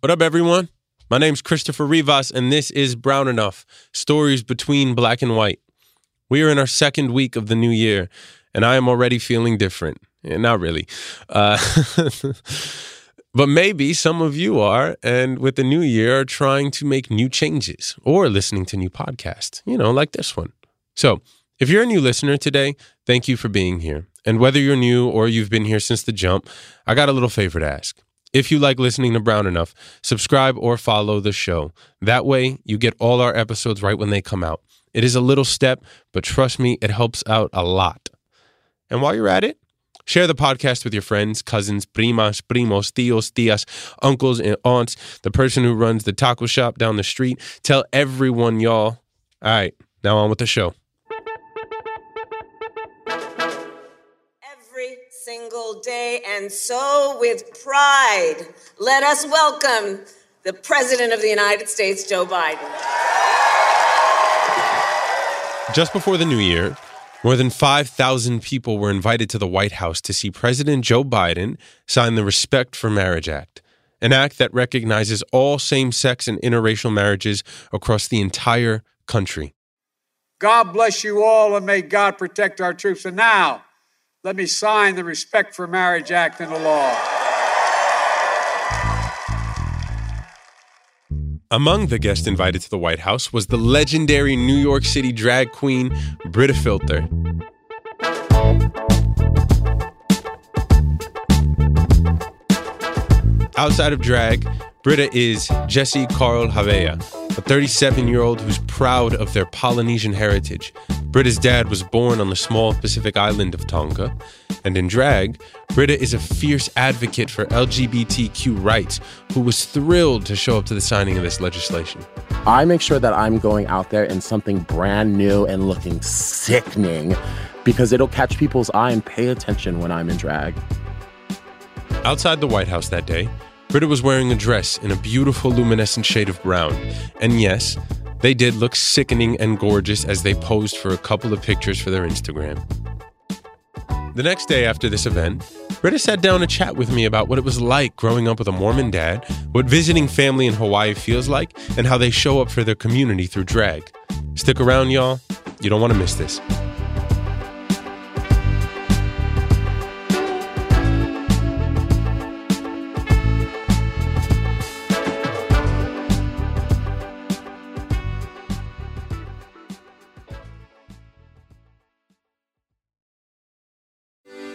What up, everyone? My name's Christopher Rivas, and this is Brown Enough Stories Between Black and White. We are in our second week of the new year, and I am already feeling different. Yeah, not really. Uh, but maybe some of you are, and with the new year, are trying to make new changes or listening to new podcasts, you know, like this one. So, if you're a new listener today, thank you for being here. And whether you're new or you've been here since the jump, I got a little favor to ask. If you like listening to Brown Enough, subscribe or follow the show. That way, you get all our episodes right when they come out. It is a little step, but trust me, it helps out a lot. And while you're at it, share the podcast with your friends, cousins, primas, primos, tios, tias, uncles, and aunts, the person who runs the taco shop down the street. Tell everyone, y'all. All right, now on with the show. Single day. And so, with pride, let us welcome the President of the United States, Joe Biden. Just before the new year, more than 5,000 people were invited to the White House to see President Joe Biden sign the Respect for Marriage Act, an act that recognizes all same sex and interracial marriages across the entire country. God bless you all and may God protect our troops. And now, let me sign the Respect for Marriage Act into law. Among the guests invited to the White House was the legendary New York City drag queen, Brita Filter. Outside of drag, Brita is Jesse Carl Havea, a 37 year old who's proud of their Polynesian heritage. Brita's dad was born on the small Pacific island of Tonga. And in drag, Brita is a fierce advocate for LGBTQ rights who was thrilled to show up to the signing of this legislation. I make sure that I'm going out there in something brand new and looking sickening because it'll catch people's eye and pay attention when I'm in drag. Outside the White House that day, Brita was wearing a dress in a beautiful luminescent shade of brown. And yes, they did look sickening and gorgeous as they posed for a couple of pictures for their Instagram. The next day after this event, Brita sat down to chat with me about what it was like growing up with a Mormon dad, what visiting family in Hawaii feels like, and how they show up for their community through drag. Stick around, y'all. You don't want to miss this.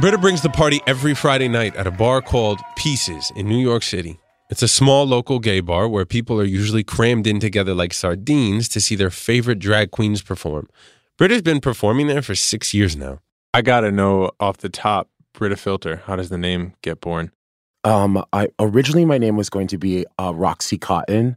Brita brings the party every Friday night at a bar called Pieces in New York City. It's a small local gay bar where people are usually crammed in together like sardines to see their favorite drag queens perform. Brita's been performing there for six years now. I gotta know off the top, Brita Filter. How does the name get born? Um, I originally my name was going to be uh, Roxy Cotton,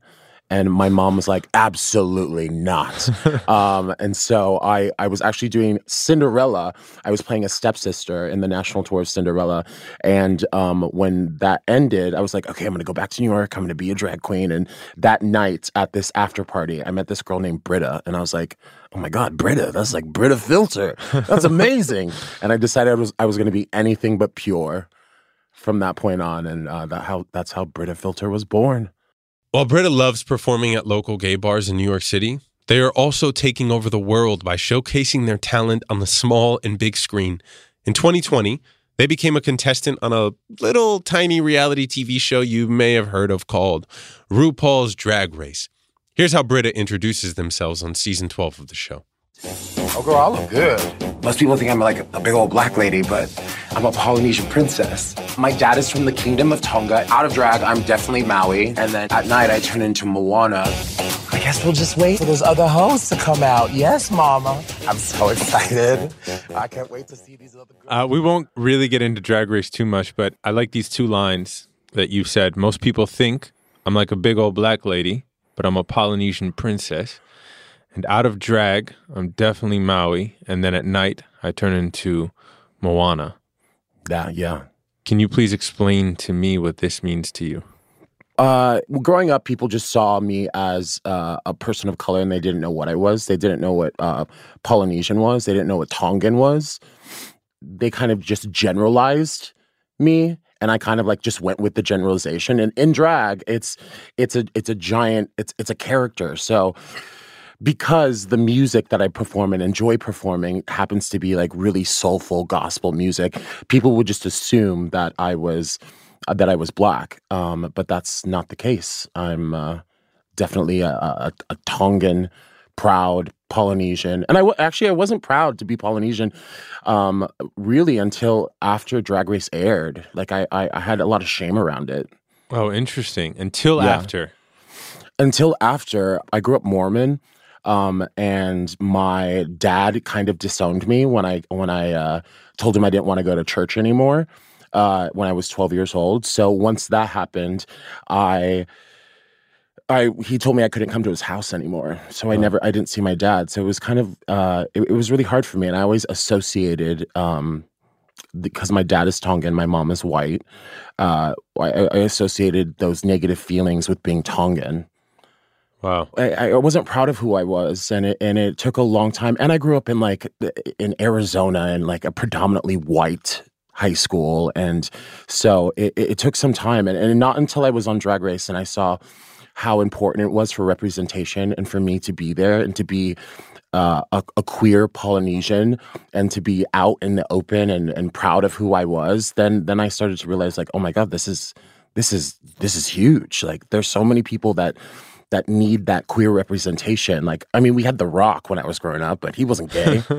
and my mom was like, absolutely not. um, and so I, I was actually doing Cinderella. I was playing a stepsister in the national tour of Cinderella. And um, when that ended, I was like, okay, I'm going to go back to New York. I'm going to be a drag queen. And that night at this after party, I met this girl named Britta. And I was like, oh my God, Britta, that's like Brita Filter. That's amazing. and I decided I was, I was going to be anything but pure from that point on. And uh, that how, that's how Brita Filter was born. While Brita loves performing at local gay bars in New York City, they are also taking over the world by showcasing their talent on the small and big screen. In 2020, they became a contestant on a little tiny reality TV show you may have heard of called RuPaul's Drag Race. Here's how Brita introduces themselves on season 12 of the show. Oh, girl, I look good. Most people think I'm like a big old black lady, but I'm a Polynesian princess. My dad is from the kingdom of Tonga. Out of drag, I'm definitely Maui. And then at night, I turn into Moana. I guess we'll just wait for those other hoes to come out. Yes, mama. I'm so excited. I can't wait to see these other girls. Uh, we won't really get into Drag Race too much, but I like these two lines that you said. Most people think I'm like a big old black lady, but I'm a Polynesian princess. And out of drag, I'm definitely Maui. And then at night, I turn into Moana. Yeah, yeah. Can you please explain to me what this means to you? Uh, well, growing up, people just saw me as uh, a person of color, and they didn't know what I was. They didn't know what uh, Polynesian was. They didn't know what Tongan was. They kind of just generalized me, and I kind of like just went with the generalization. And in drag, it's it's a it's a giant it's it's a character. So because the music that I perform and enjoy performing happens to be like really soulful gospel music, people would just assume that I was uh, that I was black. Um, but that's not the case. I'm uh, definitely a, a, a Tongan, proud Polynesian, and I w- actually I wasn't proud to be Polynesian, um, really until after Drag Race aired. Like I, I, I had a lot of shame around it Oh, interesting. Until Yeah. after. until after I grew up Mormon, um, and my dad kind of disowned me when I when I uh, told him I didn't want to go to church anymore uh, when I was 12 years old. So once that happened, I. I he told me I couldn't come to his house anymore, so I never I didn't see my dad. So it was kind of uh, it, it was really hard for me, and I always associated um, because my dad is Tongan, my mom is white. Uh, I, I associated those negative feelings with being Tongan. Wow. I, I wasn't proud of who I was, and it and it took a long time. And I grew up in like in Arizona in like a predominantly white high school, and so it, it it took some time. And, and not until I was on Drag Race and I saw how important it was for representation and for me to be there and to be uh, a, a queer Polynesian and to be out in the open and, and proud of who I was. Then then I started to realize like, oh my god, this is this is this is huge. Like there's so many people that that need that queer representation. Like, I mean, we had The Rock when I was growing up, but he wasn't gay.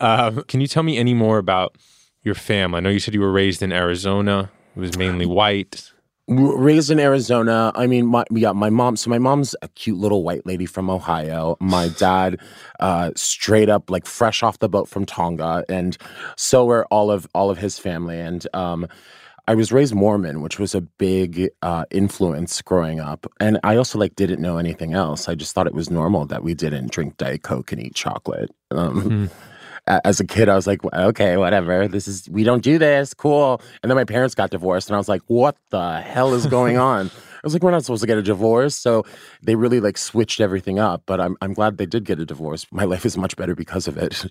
Um, can you tell me any more about your fam? I know you said you were raised in Arizona. It was mainly white. Raised in Arizona. I mean, my yeah, my mom. So my mom's a cute little white lady from Ohio. My dad, uh, straight up like fresh off the boat from Tonga, and so were all of all of his family. And um, I was raised Mormon, which was a big uh, influence growing up. And I also like didn't know anything else. I just thought it was normal that we didn't drink Diet Coke and eat chocolate. Um, a- As a kid, I was like, okay, whatever. This is we don't do this. Cool. And then my parents got divorced, and I was like, what the hell is going on? I was like, we're not supposed to get a divorce. So they really like switched everything up. But I'm I'm glad they did get a divorce. My life is much better because of it.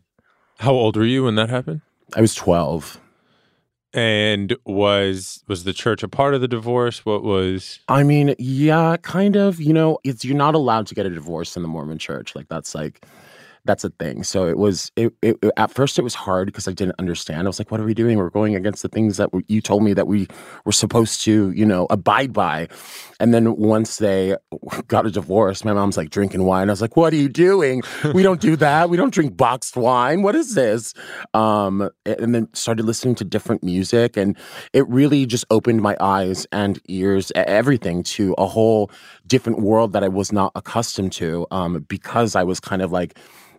How old were you when that happened? I was 12. And was was the church a part of the divorce? What was I mean, yeah, kind of. You know, it's you're not allowed to get a divorce in the Mormon church. Like that's like that's a thing. So it was it, it at first it was hard because I didn't understand. I was like, what are we doing? We're going against the things that we, you told me that we were supposed to, you know, abide by. And then once they got a divorce, my mom's like drinking wine. I was like, what are you doing? We don't do that. We don't drink boxed wine. What is this? Um, and then started listening to different music, and it really just opened my eyes and ears, everything to a whole different world that I was not accustomed to. Um, because I was kind of like,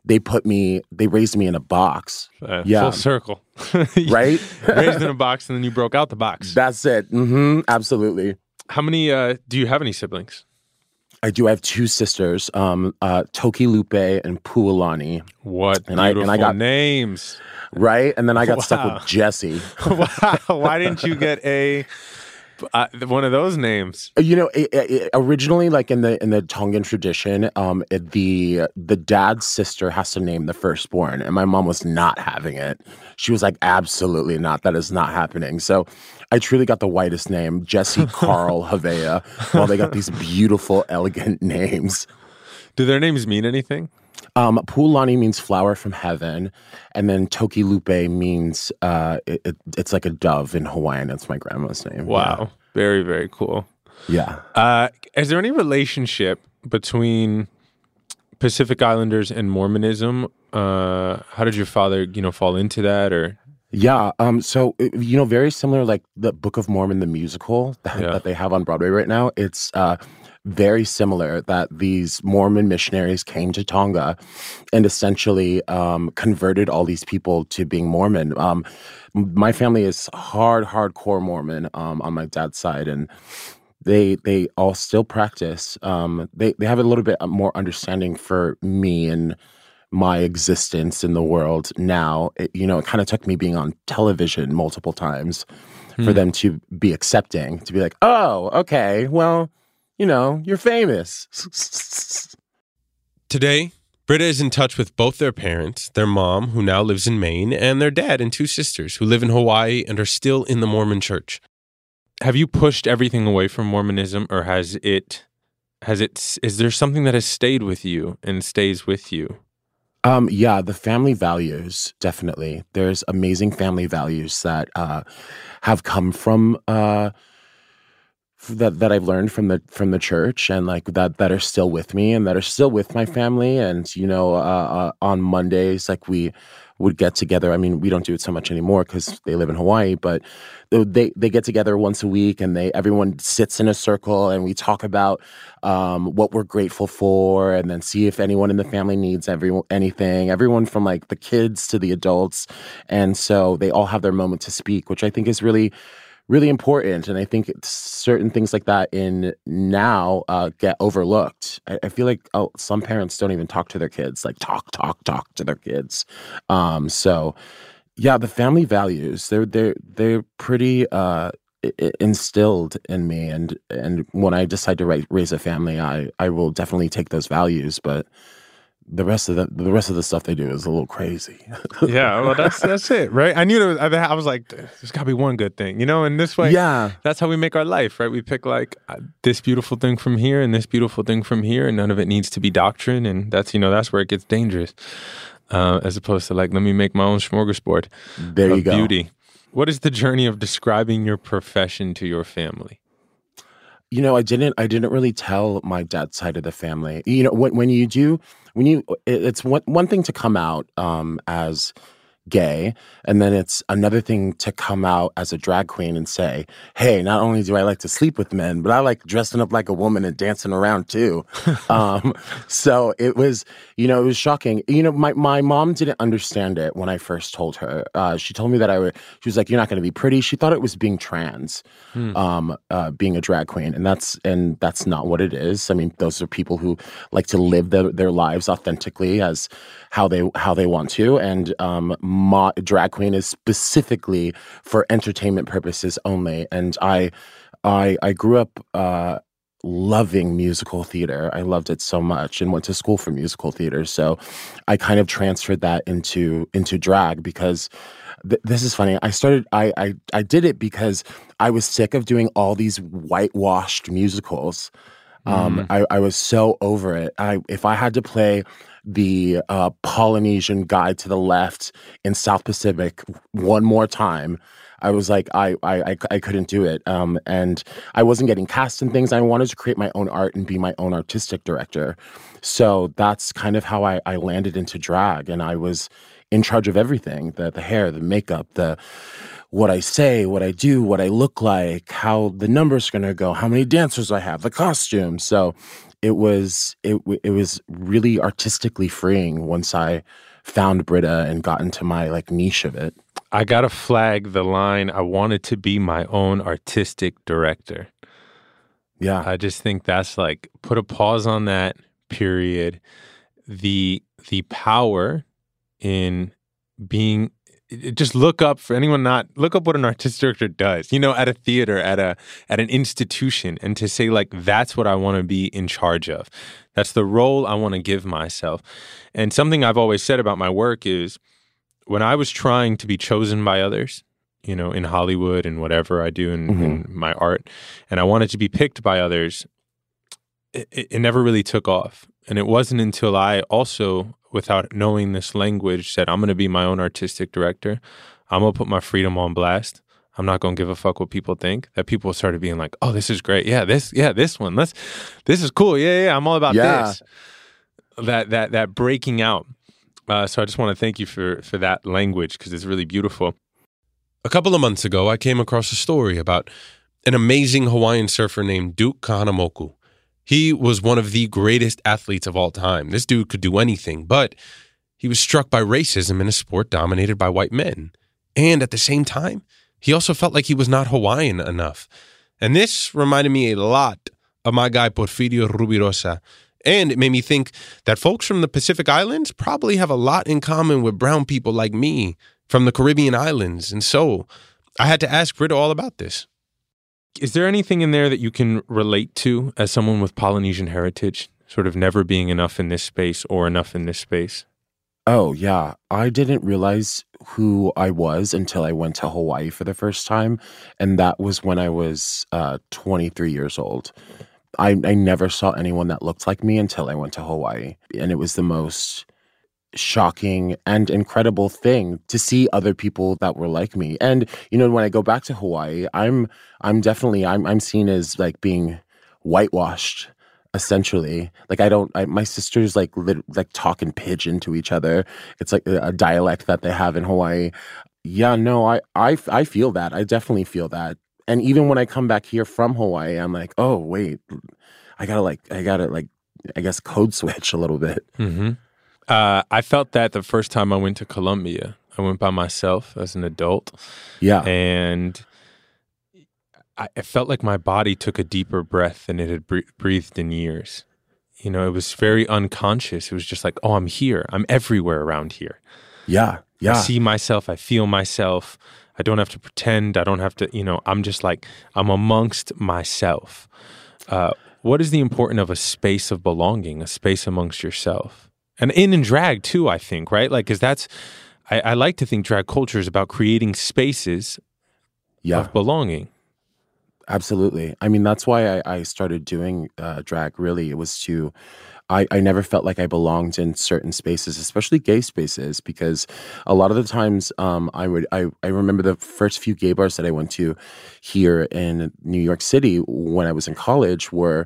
they put me, they raised me in a box, uh, Yeah. full circle? right? Raised in a box and then you broke out the box. That's it. hmm absolutely. How many uh, do you have any siblings? I do I have two sisters, um, uh, Toki Lupe and Pualani, What And I- and I got- names. right? And then I got stuck with Jesse. wow. Why didn't you get a uh, one of those names. You know, it, it, originally, like in the in the Tongan tradition, um, it, the the dad's sister has to name the firstborn, and my mom was not having it. She was like, "Absolutely not. That is not happening." So, I truly got the whitest name, Jesse Carl Havea. While they got these beautiful, elegant names. Do their names mean anything? Um, Pulani means flower from heaven, and then Toki Lupe means uh, it, it, it's like a dove in Hawaiian. It's my grandma's name. Wow, very very cool. Yeah. Uh, is there any relationship between Pacific Islanders and Mormonism? Uh, how did your father, you know, fall into that, or Yeah. Um. So uh, you know, very similar, like the Book of Mormon, the musical that, Yeah. that they have on Broadway right now. It's uh very similar that these Mormon missionaries came to Tonga and essentially um, converted all these people to being Mormon. Um, my family is hard, hardcore Mormon um, on my dad's side, and they they all still practice. Um, they they have a little bit more understanding for me and my existence in the world now. It, you know, it kind of took me being on television multiple times for them to be accepting, to be like, oh, okay, well, you know, you're famous. Today, Brita is in touch with both their parents, their mom, who now lives in Maine, and their dad and two sisters who live in Hawaii and are still in the Mormon church. have you pushed everything away from Mormonism, or has it? Has it? Is there something that has stayed with you and stays with you? Um, yeah, the family values definitely. There's amazing family values that uh, have come from uh, f- that that I've learned from the from the church, and like that that are still with me, and that are still with my family. And you know, uh, uh, on Mondays, like we would get together. I mean, we don't do it so much anymore because they live in Hawaii, but they they get together once a week, and they everyone sits in a circle, and we talk about um, what we're grateful for, and then see if anyone in the family needs every anything. Everyone from like the kids to the adults, and so they all have their moment to speak, which I think is really really important. And I think certain things like that in now uh, get overlooked. I, I feel like oh, some parents don't even talk to their kids, like talk, talk, talk to their kids. Um, so yeah, the family values they're they're they're pretty uh, instilled in me, and and when I decide to raise a family, I I will definitely take those values, but. The rest of the the rest of the stuff they do is a little crazy. yeah, well, that's that's it, right? I knew there was, I, was like, there's got to be one good thing, you know. And this way, yeah, that's how we make our life, right? We pick like uh, this beautiful thing from here and this beautiful thing from here, and none of it needs to be doctrine, and that's you know that's where it gets dangerous, uh, as opposed to like let me make my own smorgasbord there you go. beauty. What is the journey of describing your profession to your family? You know i didn't i didn't really tell my dad's side of the family. You know when, when you do when you it- it's one, one thing to come out um as gay and then it's another thing to come out as a drag queen and say hey not only do i like to sleep with men but i like dressing up like a woman and dancing around too. Um so it was you know it was shocking. You know my, my mom didn't understand it when i first told her. Uh, she told me that i would she was like you're not going to be pretty. She thought it was being trans um, uh, being a drag queen, and that's and that's not what it is. I mean, those are people who like to live their, their lives authentically as how they how they want to, and um, mo- drag queen is specifically for entertainment purposes only. And I, I, I grew up. Uh, loving musical theater i loved it so much and went to school for musical theater so i kind of transferred that into into drag because th- this is funny i started I, I i did it because i was sick of doing all these whitewashed musicals um I, I was so over it i if i had to play the uh, polynesian guy to the left in south pacific one more time I was like, I, I, I, couldn't do it. Um, and I wasn't getting cast in things. I wanted to create my own art and be my own artistic director. So that's kind of how I, I landed into drag. And I was in charge of everything the, the hair, the makeup, the what I say, what I do, what I look like, how the numbers are going to go, how many dancers I have, the costume. So it was it it was really artistically freeing once I found Brita and got into my like niche of it. I gotta flag the line. I wanted to be my own artistic director. Yeah. I just think that's like put a pause on that period. The the power in being just look up for anyone not look up what an artistic director does you know at a theater at a at an institution and to say like that's what i want to be in charge of. That's the role i want to give myself. And something i've always said about my work is when i was trying to be chosen by others you know in hollywood and whatever i do in, in mm-hmm. my art and i wanted to be picked by others it it never really took off and it wasn't until i also without knowing this language said i'm going to be my own artistic director. I'm going to put my freedom on blast. I'm not going to give a fuck what people think. That people started being like oh this is great. Yeah this yeah this one. Let's this is cool. Yeah yeah i'm all about Yeah. this. That that that breaking out. Uh, so i just want to thank you for for that language because it's really beautiful. A couple of months ago, I came across a story about an amazing Hawaiian surfer named Duke Kahanamoku. He was one of the greatest athletes of all time. This dude could do anything, but he was struck by racism in a sport dominated by white men. And at the same time, he also felt like he was not Hawaiian enough. And this reminded me a lot of my guy Porfirio Rubirosa. And it made me think that folks from the Pacific Islands probably have a lot in common with brown people like me from the Caribbean islands. And so I had to ask Brita all about this. Is there anything in there that you can relate to as someone with polynesian heritage sort of never being enough in this space or enough in this space Oh, yeah. I didn't realize who I was until I went to Hawaii for the first time. And that was when I was uh, 23 years old. I, I never saw anyone that looked like me until I went to Hawaii. And it was the most shocking and incredible thing to see other people that were like me. And you know, when I go back to Hawaii, I'm I'm definitely I'm I'm seen as like being whitewashed essentially. Like i don't I, my sisters like lit, like talking pidgin to each other. It's like a, dialect that they have in hawaii. Yeah no I, I i feel that. I definitely feel that. And even when i come back here from hawaii i'm like oh wait i gotta like i gotta like i guess code switch a little bit. Mm-hmm. Uh, i felt that the first time i went to colombia i went by myself as an adult yeah and I, I felt like my body took a deeper breath than it had bre- breathed in years. You know, it was very unconscious. It was just like, oh, I'm here. I'm everywhere around here. yeah yeah I see myself. I feel myself. I don't have to pretend. I don't have to, you know, I'm just like, I'm amongst myself. Uh, what is the importance of a space of belonging, a space amongst yourself? And in and drag too, I think, right? Like, because that's, I, I like to think drag culture is about creating spaces yeah of belonging. Absolutely. I mean, that's why I, I started doing uh, drag. Really, it was to. I, I never felt like I belonged in certain spaces, especially gay spaces, because a lot of the times um, I would I, I remember the first few gay bars that I went to here in New York City when I was in college were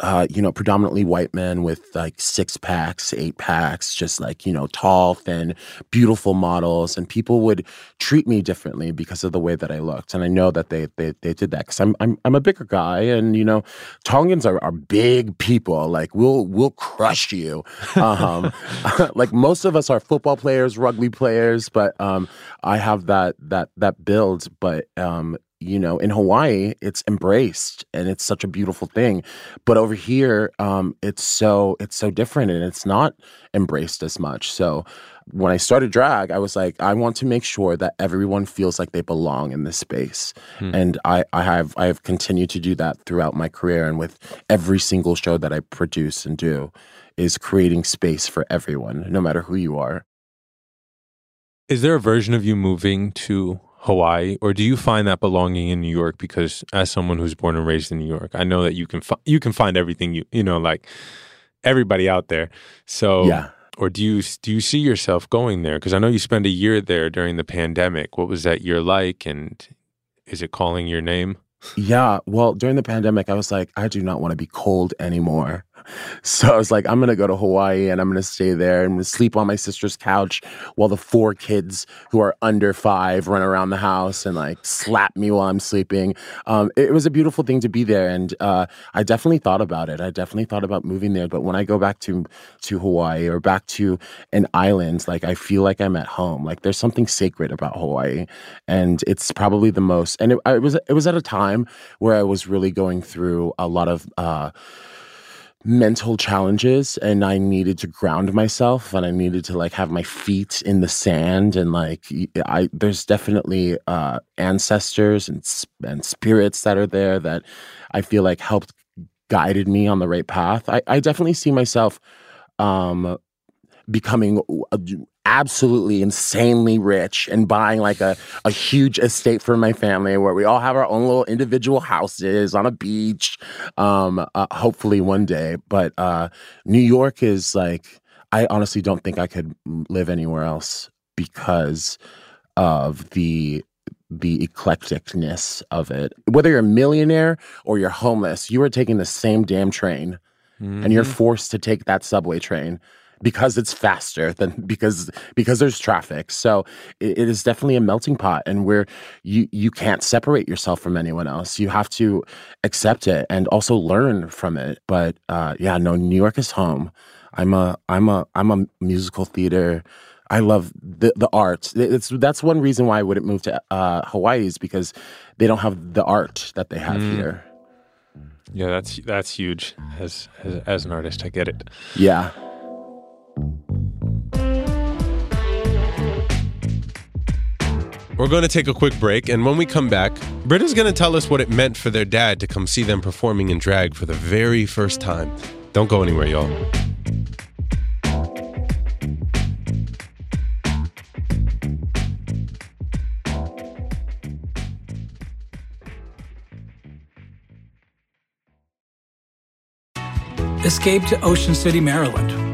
uh, you know, predominantly white men with like six packs, eight packs, just like, you know, tall, thin, beautiful models. And people would treat me differently because of the way that I looked. And I know that they they, they did that because I'm, I'm I'm a bigger guy. And, you know, Tongans are, are big people. Like we'll we'll crush you. Um, like most of us are football players, rugby players, but um, I have that that that build. But um, you know in hawaii it's embraced and it's such a beautiful thing but over here um it's so it's so different and it's not embraced as much so when i started drag i was like i want to make sure that everyone feels like they belong in this space and i i have i have continued to do that throughout my career and with every single show that i produce and do is creating space for everyone no matter who you are. Is there a version of you moving to Hawaii, or do you find that belonging in New York? Because as someone who's born and raised in New York, I know that you can fi- you can find everything you you know like everybody out there. So yeah or do you do you see yourself going there? Because I know you spent a year there during the pandemic. What was that year like, and is it calling your name? Yeah, well, during the pandemic, I was like, I do not want to be cold anymore. So I was like, I'm gonna go to Hawaii and I'm gonna stay there and sleep on my sister's couch while the four kids who are under five run around the house and like slap me while I'm sleeping. Um, it, was a beautiful thing to be there, and uh, I definitely thought about it. I definitely thought about moving there. But when I go back to to Hawaii or back to an island, like I feel like I'm at home. Like there's something sacred about Hawaii, and it's probably the most. And it, it was it was at a time where I was really going through a lot of. Uh, mental challenges and I needed to ground myself and I needed to like have my feet in the sand and like I there's definitely uh ancestors and and spirits that are there that I feel like helped guided me on the right path. I I definitely see myself um becoming absolutely insanely rich and buying like a, a huge estate for my family where we all have our own little individual houses on a beach um uh, hopefully one day but uh new york is like i honestly don't think i could live anywhere else because of the the eclecticness of it whether you're a millionaire or you're homeless you are taking the same damn train mm-hmm. and you're mm-hmm. forced to take that subway train because it's faster than because because there's traffic. So it, it is definitely a melting pot, and where you you can't separate yourself from anyone else. You have to accept it and also learn from it. But uh, yeah, no, New York is home. I'm a I'm a I'm a musical theater. I love the the art. It's that's one reason why I wouldn't move to uh, Hawaii is because they don't have the art that they have mm. here. Yeah, that's that's huge. As, as as an artist, I get it. Yeah. We're going to take a quick break, and when we come back, Brita's going to tell us what it meant for their dad to come see them performing in drag for the very first time. Don't go anywhere, y'all. Escape to Ocean City, Maryland,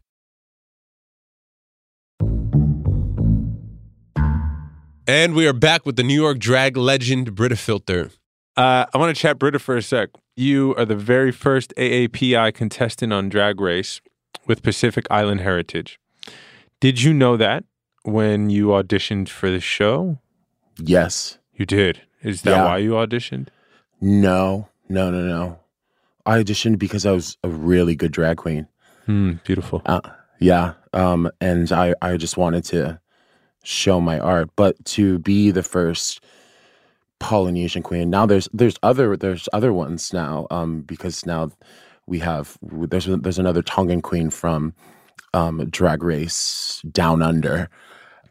And we are back with the New York drag legend Brita Filter. Uh, I want to chat Brita for a sec. You are the very first AAPI contestant on Drag Race with Pacific Island heritage. Did you know that when you auditioned for the show? Yes. You did. Is that yeah. why you auditioned? No, no, no, no. I auditioned because I was a really good drag queen. Hmm, beautiful. Uh, yeah. Um, and I, I just wanted to show my art, but to be the first Polynesian queen. Now there's there's other there's other ones now um, because now we have there's there's another Tongan queen from um, Drag Race Down Under,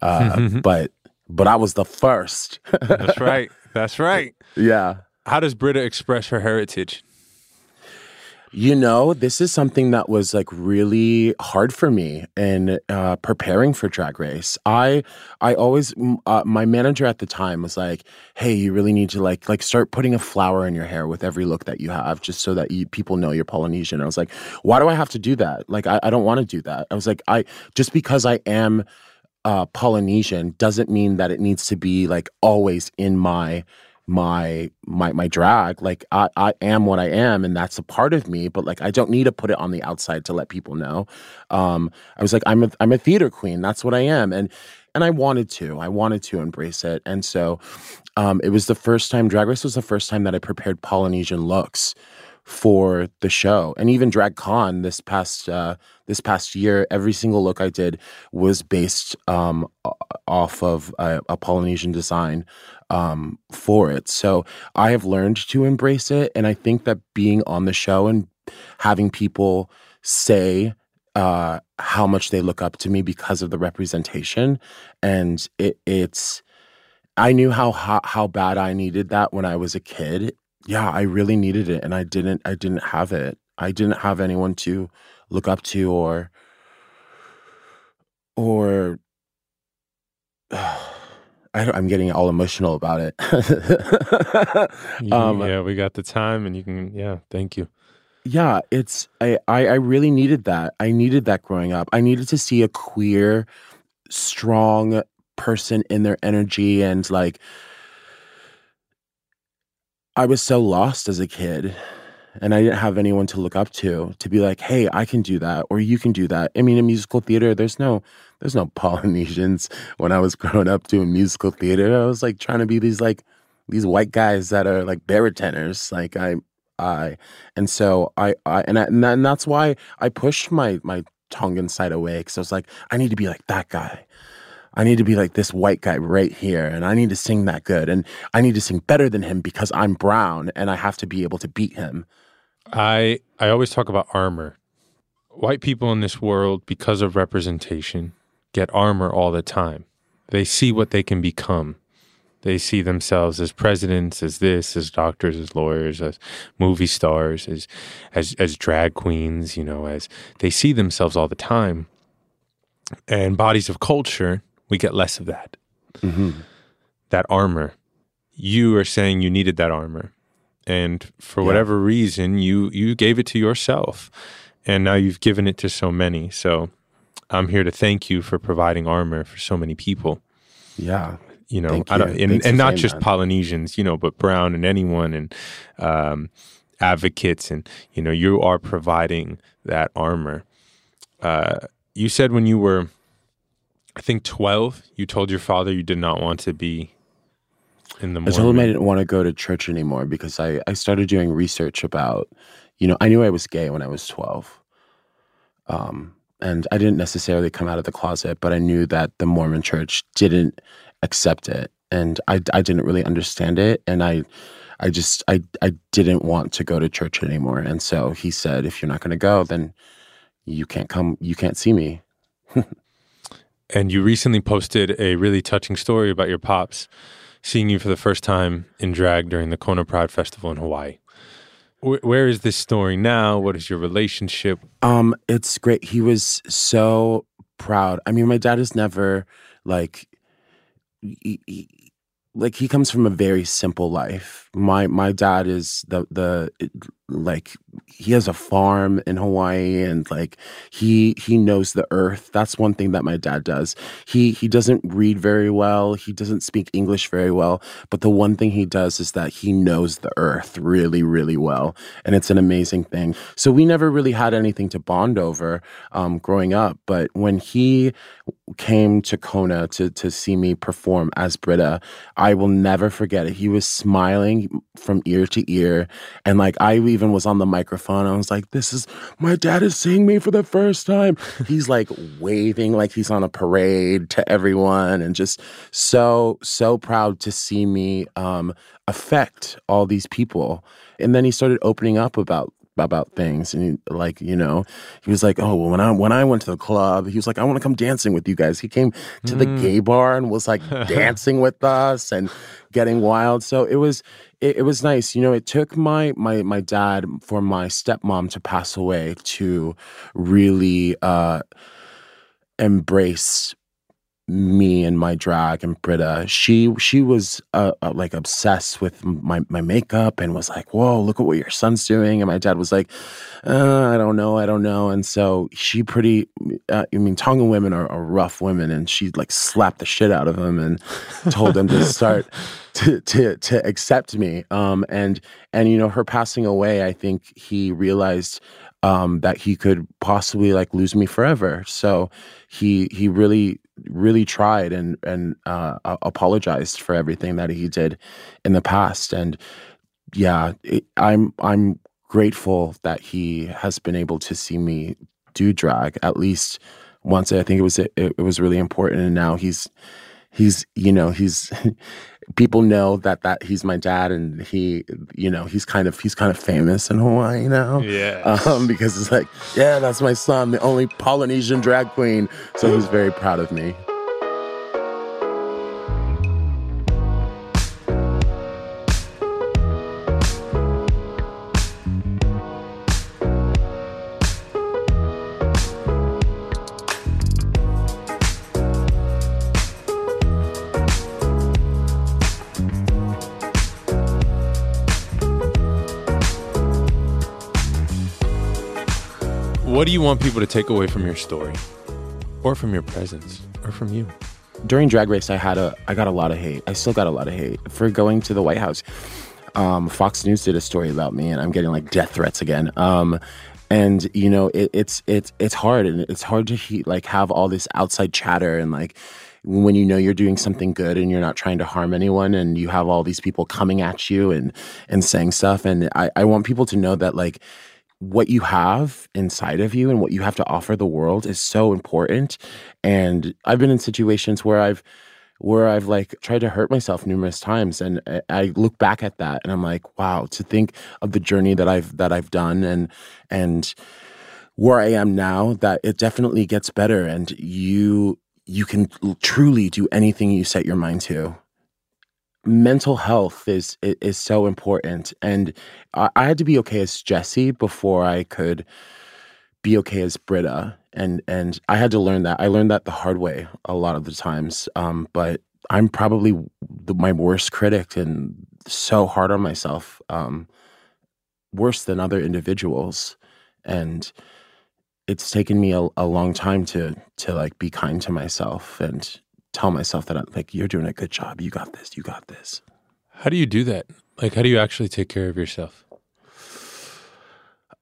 uh, but but I was the first. That's right. That's right. Yeah. How does Brita express her heritage? You know, this is something that was like really hard for me in uh, preparing for Drag Race. I, I always, uh, my manager at the time was like, "Hey, you really need to like, like start putting a flower in your hair with every look that you have, just so that you, people know you're Polynesian." I was like, "Why do I have to do that? Like, I, I don't want to do that." I was like, "I just because I am." Uh, Polynesian doesn't mean that it needs to be like always in my my my my drag like I, I am what i am and that's a part of me but like i don't need to put it on the outside to let people know. Um i was like i'm a i'm a theater queen. That's what i am. And and i wanted to i wanted to embrace it. And so um it was the first time drag race was the first time that i prepared polynesian looks for the show. And even drag con this past uh this past year every single look i did was based um off of a, a polynesian design um, for it. So I have learned to embrace it. And I think that being on the show and having people say uh, how much they look up to me because of the representation, and it, it's, I knew how, how how bad I needed that when I was a kid. Yeah, I really needed it, and I didn't. I didn't have it. I didn't have anyone to look up to or or I don't, I'm getting all emotional about it. Um, yeah, we got the time, and you can. Yeah, thank you. yeah, it's I, I I really needed that. I needed that growing up. I needed to see a queer, strong person in their energy and like I was so lost as a kid and I didn't have anyone to look up to to be like, "Hey, I can do that or you can do that." I mean, in musical theater, there's no there's no Polynesians when I was growing up doing musical theater. I was like trying to be these like these white guys that are like baritonners. Like I I and so I I and, I, and that's why I pushed my my Tongan side away because I was like, I need to be like that guy. I need to be like this white guy right here, and I need to sing that good, and I need to sing better than him because I'm brown, and I have to be able to beat him. I I always talk about armor. White people in this world, because of representation, get armor all the time. They see what they can become. They see themselves as presidents, as this, as doctors, as lawyers, as movie stars, as as as drag queens, you know, as they see themselves all the time. And bodies of culture, we get less of that. Mm-hmm. That armor. You are saying you needed that armor and for whatever reason you you gave it to yourself and now you've given it to so many. So i'm here to thank you for providing armor for so many people. Yeah, you know Thank I don't, you. and, and not just that. polynesians you know but brown and anyone and um, advocates and you know you are providing that armor. Uh, you said when you were i think 12 you told your father you did not want to be in the I told him I didn't want to go to church anymore because I, I started doing research about, you know, I knew I was gay when I was 12. Um, and I didn't necessarily come out of the closet, but I knew that the Mormon church didn't accept it. And I, I didn't really understand it. And I, I just, I, I didn't want to go to church anymore. And so he said, if you're not going to go, then you can't come, you can't see me. And you recently posted a really touching story about your pops seeing you for the first time in drag during the Kona Pride Festival in Hawaii. Wh- where is this story now? What is your relationship? Um, it's great. He was so proud. I mean, my dad is never like, he, he- like he comes from a very simple life. My my dad is the the like he has a farm in Hawaii and like he he knows the earth. That's one thing that my dad does. He he doesn't read very well. He doesn't speak English very well, but the one thing he does is that he knows the earth really really well, and it's an amazing thing. So we never really had anything to bond over um, growing up, but when he came to Kona to to see me perform as Brita, I will never forget it. He was smiling from ear to ear, and like I even was on the microphone. I was like, "This is my dad is seeing me for the first time." He's like waving like he's on a parade to everyone, and just so so proud to see me um, affect all these people. And then he started opening up about about things and he, like you know he was like oh well when i when i went to the club he was like i want to come dancing with you guys. He came to the gay bar and was like dancing with us and getting wild. So it was it, it was nice you know it took my my my dad for my stepmom to pass away to really uh embrace me and my drag and Brita, she she was uh, uh, like obsessed with my my makeup and was like, "Whoa, look at what your son's doing." And my dad was like, uh, "I don't know, I don't know." And so she pretty, uh, I mean, Tongan women are, are rough women, and she like slapped the shit out of him and told him to start to to to accept me. Um, and and you know, her passing away, I think he realized um, that he could possibly like lose me forever. So he he really really tried and and uh, apologized for everything that he did in the past. And yeah, it, I'm I'm grateful that he has been able to see me do drag at least once. I think it was it, it was really important. And now he's he's you know he's people know that that he's my dad and he you know he's kind of he's kind of famous in Hawaii now Yeah. um, because it's like yeah that's my son the only Polynesian drag queen so he's very proud of me What do you want people to take away from your story, or from your presence, or from you? during drag race i had a i got a lot of hate. I still got a lot of hate. For going to the white house um, fox news did a story about me and i'm getting like death threats again. Um, and you know it, it's it's it's hard and it's hard to he, like have all this outside chatter and like when you know you're doing something good and you're not trying to harm anyone and you have all these people coming at you and and saying stuff. And i, I want people to know that like what you have inside of you and what you have to offer the world is so important. And i've been in situations where i've where i've like tried to hurt myself numerous times and I- look back at that and i'm like wow to think of the journey that i've that i've done and and where i am now that it definitely gets better and you you can truly do anything you set your mind to mental health is is so important and I, I had to be okay as jesse before i could be okay as brita and and i had to learn that. I learned that the hard way a lot of the times um, but i'm probably the, my worst critic and so hard on myself um, worse than other individuals and it's taken me a, a long time to to like be kind to myself and tell myself that I'm like you're doing a good job. You got this. You got this. How do you do that? Like, how do you actually take care of yourself?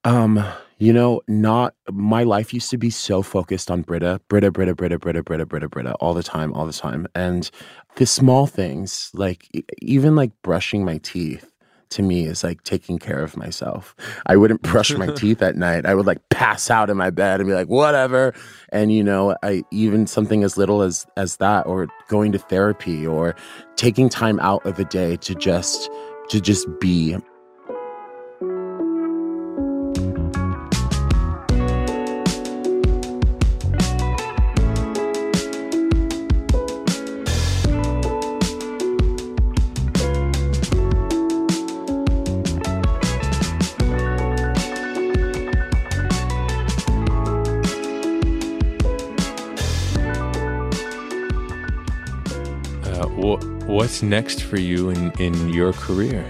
Um, you know, not my life used to be so focused on Brita, Brita, Brita, Brita, Brita, Brita, Brita, Britta, all the time, all the time. And the small things, like even like brushing my teeth, to me is like taking care of myself. I wouldn't mm. brush my teeth at night. I would like pass out in my bed and be like, whatever. And you know, I even something as little as as that, or going to therapy, or taking time out of a day to just to just be what's next for you in, in your career?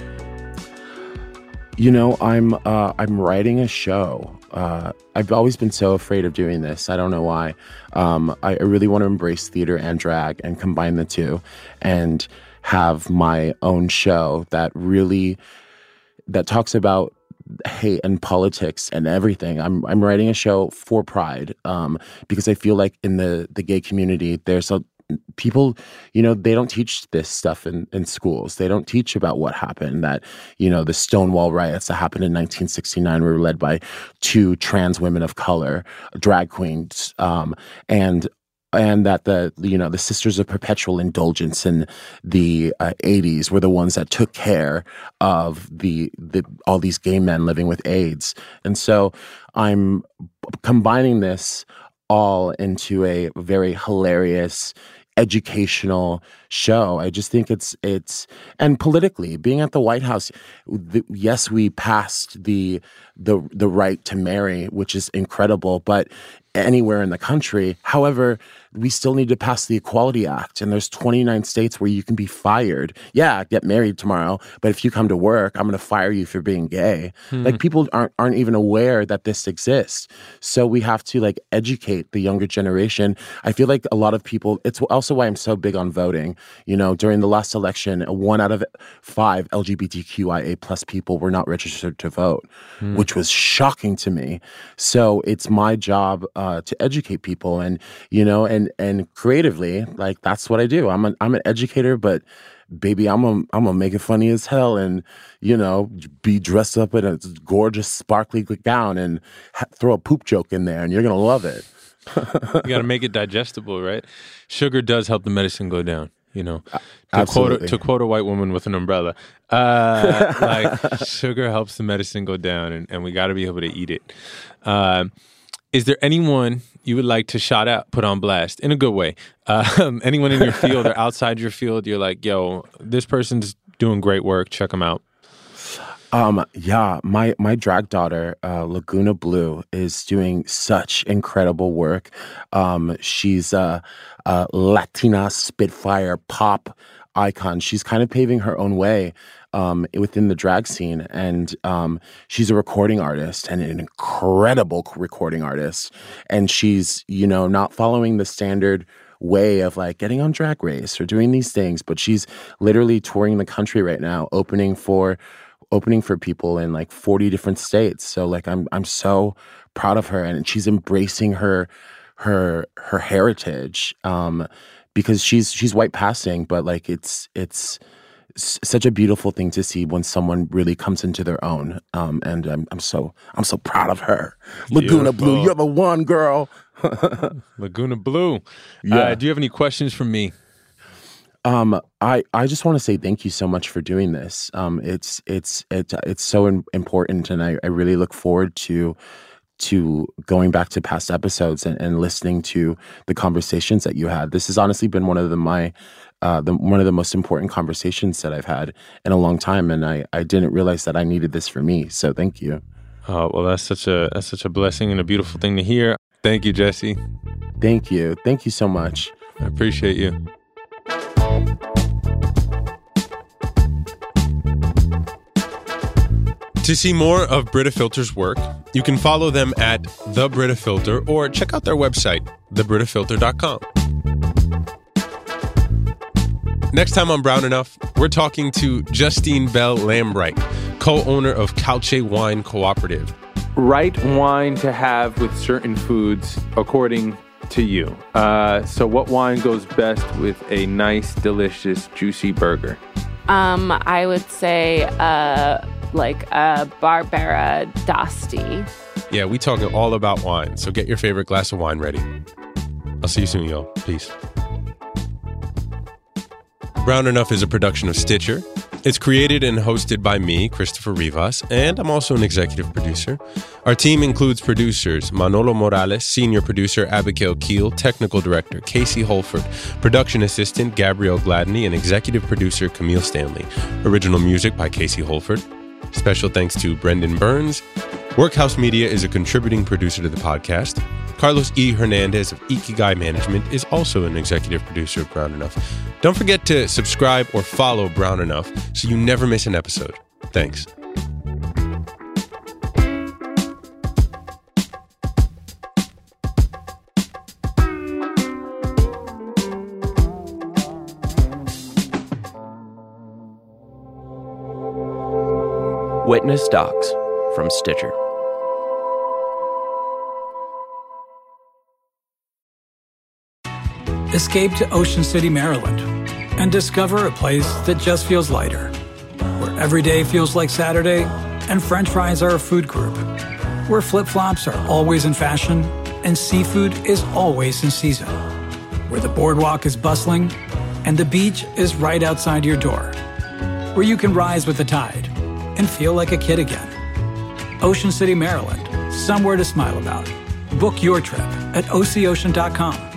You know, I'm uh, I'm writing a show. Uh, I've always been so afraid of doing this. I don't know why. Um, I, I really want to embrace theater and drag and combine the two, and have my own show that really that talks about hate and politics and everything. I'm I'm writing a show for Pride um, because I feel like in the the gay community there's a people you know they don't teach this stuff in, in schools. They don't teach about what happened that you know the stonewall riots that happened in 1969 were led by two trans women of color drag queens um, and and that the you know the sisters of perpetual indulgence in the uh, 80s were the ones that took care of the the all these gay men living with AIDS. And so I'm combining this all into a very hilarious educational show. I just think it's it's and politically being at the white house the, yes we passed the the the right to marry which is incredible but anywhere in the country. However we still need to pass the equality act and there's 29 states where you can be fired. Yeah get married tomorrow but if you come to work i'm going to fire you for being gay. Like people aren't aren't even aware that this exists. So we have to like educate the younger generation. I feel like a lot of people it's also why i'm so big on voting. You know during the last election one out of five lgbtqia plus people were not registered to vote which was shocking to me. So it's my job uh, to educate people and you know and and creatively like that's what i do i'm an i'm an educator but baby i'm a, i'm gonna make it funny as hell and you know be dressed up in a gorgeous sparkly gown and ha- throw a poop joke in there and you're gonna love it You got to make it digestible, right? Sugar does help the medicine go down. You know, to quote, a, to quote a white woman with an umbrella, uh, like sugar helps the medicine go down, and, and we got to be able to eat it. Um, is there anyone you would like to shout out, put on blast in a good way? Um, anyone in your field or outside your field, you're like, yo, this person's doing great work. Check them out. Um, yeah, my my drag daughter, uh, Laguna Blue, is doing such incredible work. Um, she's a, a Latina Spitfire pop icon. She's kind of paving her own way um, within the drag scene, and um, she's a recording artist and an incredible recording artist. And she's you know not following the standard way of like getting on drag race or doing these things but she's literally touring the country right now opening for opening for people in like 40 different states. So like I'm I'm so proud of her and she's embracing her her her heritage um because she's she's white passing but like it's it's such a beautiful thing to see when someone really comes into their own um and I'm I'm so I'm so proud of her. Laguna Blue, you're the one girl. Laguna Blue. Yeah. Uh, do you have any questions for me? Um, I I just want to say thank you so much for doing this. Um, it's it's it's it's so in, important, and I, I really look forward to to going back to past episodes and, and listening to the conversations that you had. This has honestly been one of the my uh, the, one of the most important conversations that I've had in a long time, and I I didn't realize that I needed this for me. So thank you. Oh well, that's such a that's such a blessing and a beautiful thing to hear. Thank you, Jesse. Thank you. Thank you so much. I appreciate you. To see more of Brita Filter's work, you can follow them at The Brita Filter or check out their website, thebritafilter.com. Next time on Brown Enough, we're talking to Justine Bell Lambright, co owner of Calce Wine Cooperative. Right wine to have with certain foods according to you. Uh, so, what wine goes best with a nice, delicious, juicy burger? Um, I would say uh, like a Barbera d'Asti. Yeah, we talking all about wine. So get your favorite glass of wine ready. I'll see you soon, y'all. Peace. Brown Enough is a production of Stitcher. It's created and hosted by me, Christopher Rivas, and I'm also an executive producer. Our team includes producers Manolo Morales, senior producer Abigail Keel, technical director Casey Holford, production assistant Gabrielle Gladney, and executive producer Camille Stanley. Original music by Casey Holford. Special thanks to Brendan Burns. Workhouse Media is a contributing producer to the podcast. Carlos E. Hernandez of Ikigai Management is also an executive producer of Brown Enough. Don't forget to subscribe or follow Brown Enough so you never miss an episode. Thanks. Witness Docs from Stitcher. Escape to Ocean City, Maryland, and discover a place that just feels lighter, where every day feels like Saturday and french fries are a food group, where flip flops are always in fashion and seafood is always in season, where the boardwalk is bustling and the beach is right outside your door, where you can rise with the tide and feel like a kid again. Ocean City, Maryland, somewhere to smile about. Book your trip at OCOcean.com.